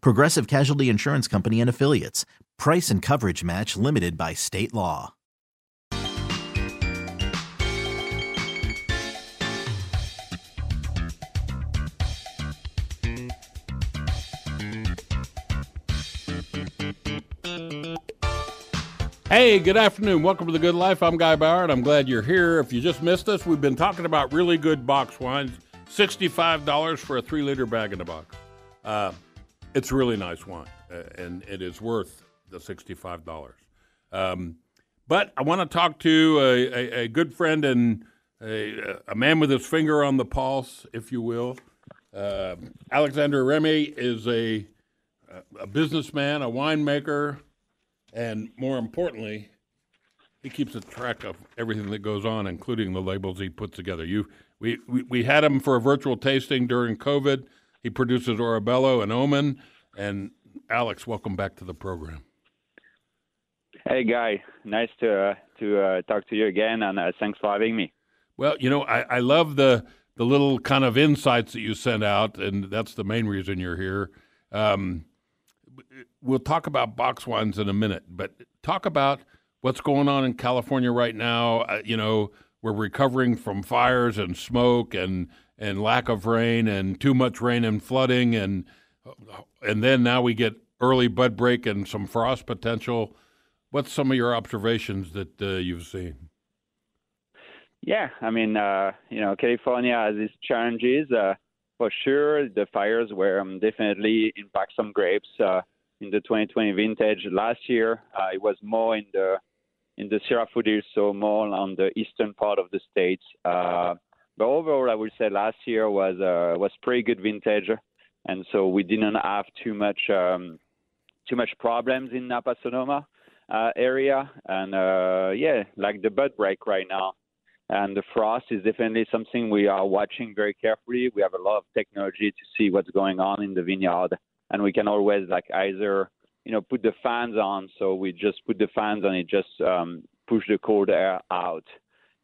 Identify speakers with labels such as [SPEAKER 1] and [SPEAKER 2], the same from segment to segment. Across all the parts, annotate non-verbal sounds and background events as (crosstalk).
[SPEAKER 1] Progressive Casualty Insurance Company and Affiliates. Price and coverage match limited by state law.
[SPEAKER 2] Hey, good afternoon. Welcome to the Good Life. I'm Guy Bauer, and I'm glad you're here. If you just missed us, we've been talking about really good box wines. $65 for a three liter bag in a box. Uh, it's really nice wine, uh, and it is worth the $65. Um, but I want to talk to a, a, a good friend and a, a, man with his finger on the pulse, if you will. Uh, Alexandre Remy is a, a businessman, a winemaker, and more importantly, he keeps a track of everything that goes on, including the labels he puts together. You, we, we, we had him for a virtual tasting during COVID. He produces Orebello and Omen. And Alex, welcome back to the program.
[SPEAKER 3] Hey, Guy. Nice to uh, to uh, talk to you again, and uh, thanks for having me.
[SPEAKER 2] Well, you know, I, I love the the little kind of insights that you sent out, and that's the main reason you're here. Um, we'll talk about box wines in a minute, but talk about what's going on in California right now. Uh, you know, we're recovering from fires and smoke and and lack of rain and too much rain and flooding and and then now we get early bud break and some frost potential. What's some of your observations that uh, you've seen?
[SPEAKER 3] Yeah, I mean, uh, you know, California has its challenges. Uh, for sure, the fires were um, definitely impact some grapes uh, in the 2020 vintage. Last year, uh, it was more in the in the Sierra foothills, so more on the eastern part of the state. But overall, I would say last year was uh, was pretty good vintage, and so we didn't have too much um, too much problems in Napa Sonoma uh, area. And uh, yeah, like the bud break right now, and the frost is definitely something we are watching very carefully. We have a lot of technology to see what's going on in the vineyard, and we can always like either you know put the fans on, so we just put the fans on it, just um, push the cold air out,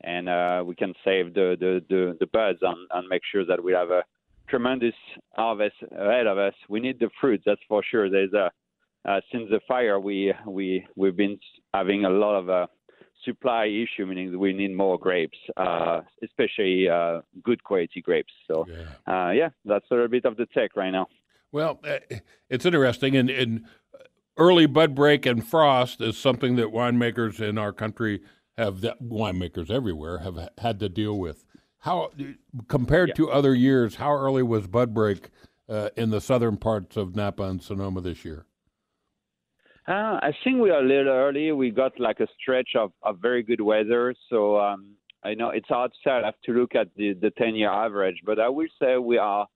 [SPEAKER 3] and uh, we can save the the the, the buds and, and make sure that we have a tremendous harvest ahead of us. We need the fruits, that's for sure. There's a uh, since the fire, we we we've been having a lot of uh, supply issue, meaning we need more grapes, uh, especially uh, good quality grapes. So, yeah. Uh, yeah. that's a little bit of the tech right now.
[SPEAKER 2] Well, uh, it's interesting, and, and early bud break and frost is something that winemakers in our country have, the winemakers everywhere have had to deal with. How compared yeah. to other years, how early was bud break uh, in the southern parts of Napa and Sonoma this year?
[SPEAKER 3] Uh, I think we are a little early. We got like a stretch of, of very good weather, so um, I know it's hard to. I have to look at the the 10 year average, but I will say we are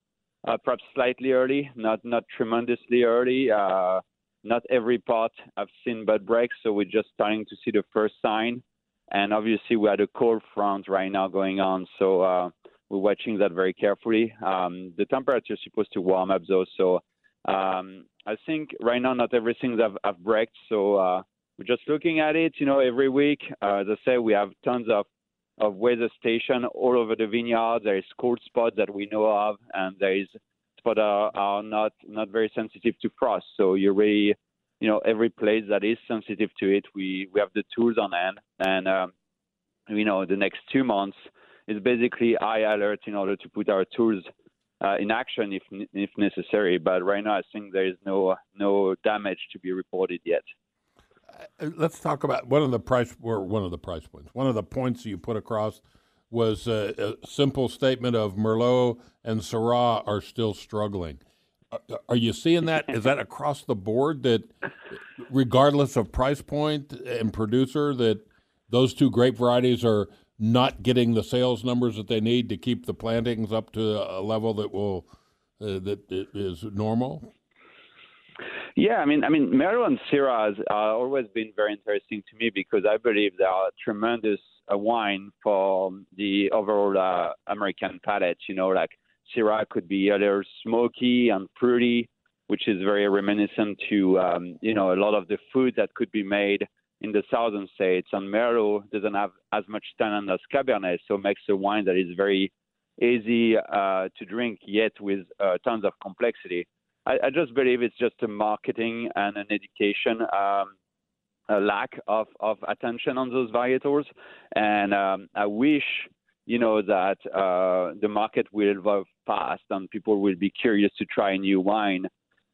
[SPEAKER 3] uh, perhaps slightly early, not not tremendously early. Uh, not every pot I've seen bud break, so we're just starting to see the first sign. And obviously, we had a cold front right now going on, so uh, we're watching that very carefully. Um, the temperature is supposed to warm up though, so um, I think right now not everything's have, have breaked, so uh, we're just looking at it. You know, every week, uh, as I say, we have tons of of weather station all over the vineyard. There is cold spots that we know of, and there is spots that are, are not not very sensitive to frost. So you really, you know, every place that is sensitive to it, we we have the tools on hand, and um, you know, the next two months is basically high alert in order to put our tools uh, in action if if necessary. But right now, I think there is no no damage to be reported yet.
[SPEAKER 2] Uh, let's talk about one of the price or one of the price points. One of the points you put across was a, a simple statement of Merlot and Syrah are still struggling. Are, you seeing that? Is that (laughs) across the board that, regardless of price point and producer, that those two grape varieties are not getting the sales numbers that they need to keep the plantings up to a level that will uh, that is normal?
[SPEAKER 3] Yeah, I mean, I mean, Merlot and Syrah has uh, always been very interesting to me because I believe they are tremendous uh, wine for the overall uh, American palate. You know, like Syrah could be little smoky and fruity, which is very reminiscent to um, you know a lot of the food that could be made in the southern states. And Merlot doesn't have as much tannin as Cabernet, so makes a wine that is very easy uh, to drink, yet with uh, tons of complexity. I, I, just believe it's just a marketing and an education um, a lack of, of attention on those varietals, and um, I wish you know that uh, the market will evolve fast and people will be curious to try new wine.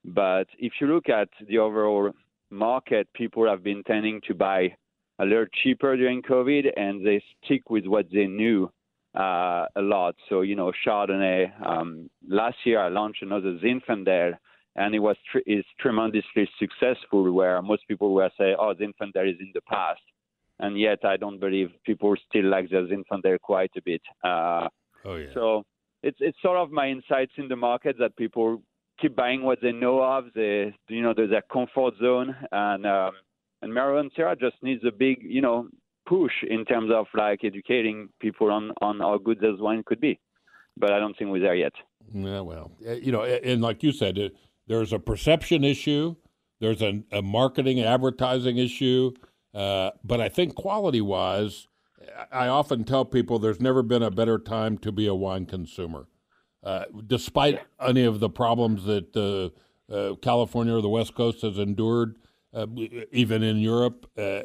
[SPEAKER 3] But if you look at the overall market, people have been tending to buy a little cheaper during COVID, and they stick with what they knew uh, a lot. So you know, Chardonnay. Um, last year, I launched another Zinfandel, and it was tr- is tremendously successful. Where most people were saying, "Oh, Zinfandel is in the past," and yet I don't believe people still like their Zinfandel quite a bit. Uh,
[SPEAKER 2] oh yeah.
[SPEAKER 3] So it's it's sort of my insights in the market that people keep buying what they know of. They, you know, their comfort zone, and um, and Merlot Syrah just needs a big, you know, push in terms of like educating people on on how good this wine could be. But I don't think we're there yet.
[SPEAKER 2] Yeah, well, you know, and like you said, there's a perception issue, there's a, a marketing, advertising issue, uh, but I think quality wise. I often tell people there's never been a better time to be a wine consumer. Uh, despite any of the problems that uh, uh, California or the West Coast has endured, uh, even in Europe, uh,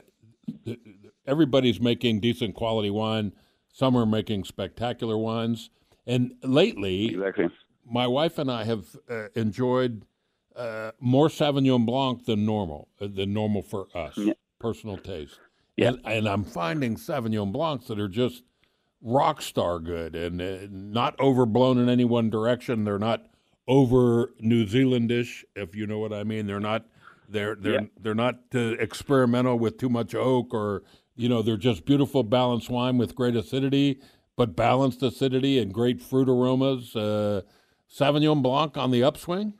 [SPEAKER 2] everybody's making decent quality wine. Some are making spectacular wines. And lately,
[SPEAKER 3] exactly.
[SPEAKER 2] my wife and I have enjoyed more Sauvignon Blanc than normal, than normal for us, yeah. Personal taste.
[SPEAKER 3] Yeah.
[SPEAKER 2] And, and I'm finding Sauvignon Blancs that are just – rock star good and uh, not overblown in any one direction. They're not over New Zealandish, if you know what I mean. They're not they're they're yeah. they're not uh, experimental with too much oak or you know they're just beautiful balanced wine with great acidity, but balanced acidity and great fruit aromas. Uh, Sauvignon Blanc on the upswing.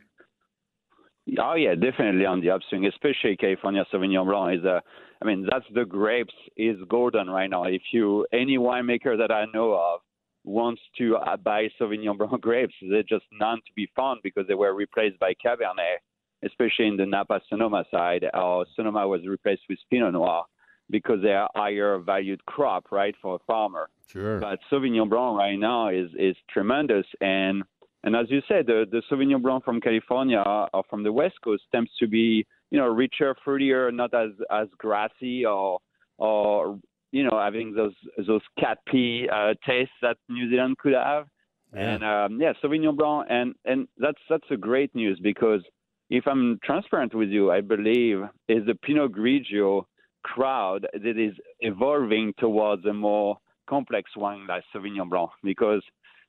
[SPEAKER 3] Oh yeah, definitely on the upswing, especially California Sauvignon Blanc is a I mean, that's the grapes is golden right now. If you any winemaker that I know of wants to uh, buy Sauvignon Blanc (laughs) grapes, they're just none to be found because they were replaced by Cabernet, especially in the Napa Sonoma side. Or Sonoma was replaced with Pinot Noir because they are higher valued crop, right, for a farmer.
[SPEAKER 2] Sure.
[SPEAKER 3] But Sauvignon Blanc right now is is tremendous and and as you said, the, the Sauvignon Blanc from California or from the West Coast tends to be you know, richer, fruitier, not as as grassy or or you know having those those cat pee uh, tastes that New Zealand could have. Yeah. And um, yeah, Sauvignon Blanc, and and that's that's a great news because if I'm transparent with you, I believe is the Pinot Grigio crowd that is evolving towards a more complex wine like Sauvignon Blanc because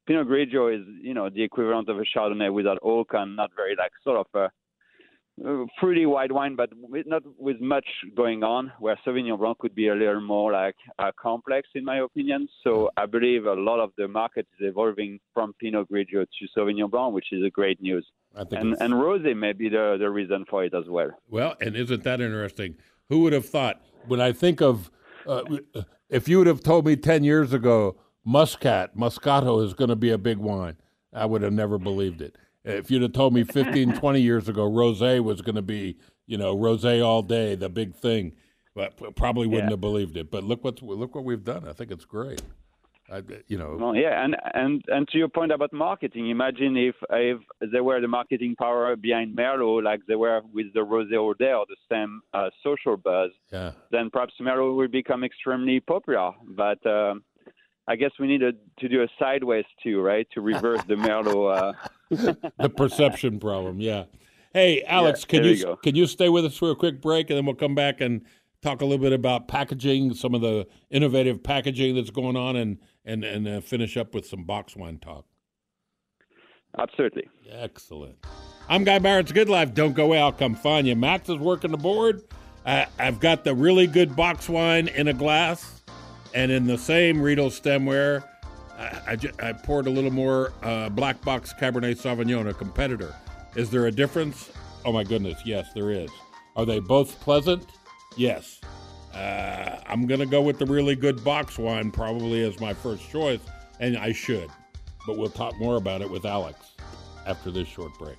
[SPEAKER 3] Pinot Grigio is you know the equivalent of a Chardonnay without oak and not very like sort of a fruity white wine, but with, not with much going on. Where Sauvignon Blanc could be a little more like uh, complex, in my opinion. So I believe a lot of the market is evolving from Pinot Grigio to Sauvignon Blanc, which is a great news. and and rosé may be the the reason for it as well.
[SPEAKER 2] Well, and isn't that interesting? Who would have thought? When I think of, uh, if you would have told me ten years ago, Muscat, Moscato is going to be a big wine, I would have never believed it. If you'd have told me 15, 20 years ago, rosé was going to be, you know, rosé all day, the big thing, but probably wouldn't yeah. have believed it. But look what look what we've done. I think it's great. I, you know.
[SPEAKER 3] Well, yeah, and and and to your point about marketing, imagine if if there were the marketing power behind Merlot, like they were with the Rosé or the same uh, social buzz.
[SPEAKER 2] Yeah.
[SPEAKER 3] Then perhaps Merlot will become extremely popular. But um, I guess we need to, to do a sideways too, right? To reverse the Merlot.
[SPEAKER 2] Uh... (laughs) the perception problem, yeah. Hey, Alex,
[SPEAKER 3] yeah,
[SPEAKER 2] can you, can you stay with us for a quick break, and then we'll come back and talk a little bit about packaging, some of the innovative packaging that's going on, and and and uh, finish up with some box wine talk.
[SPEAKER 3] Absolutely.
[SPEAKER 2] Excellent. I'm Guy Barrett. Good Life. Don't go away. I'll come find you. Max is working the board. Uh, I've got the really good box wine in a glass, and in the same Riedel stemware, I, I, I poured a little more uh, black box Cabernet Sauvignon, a competitor. Is there a difference? Oh my goodness, yes, there is. Are they both pleasant? Yes. Uh, I'm going to go with the really good box wine probably as my first choice, and I should. But we'll talk more about it with Alex after this short break.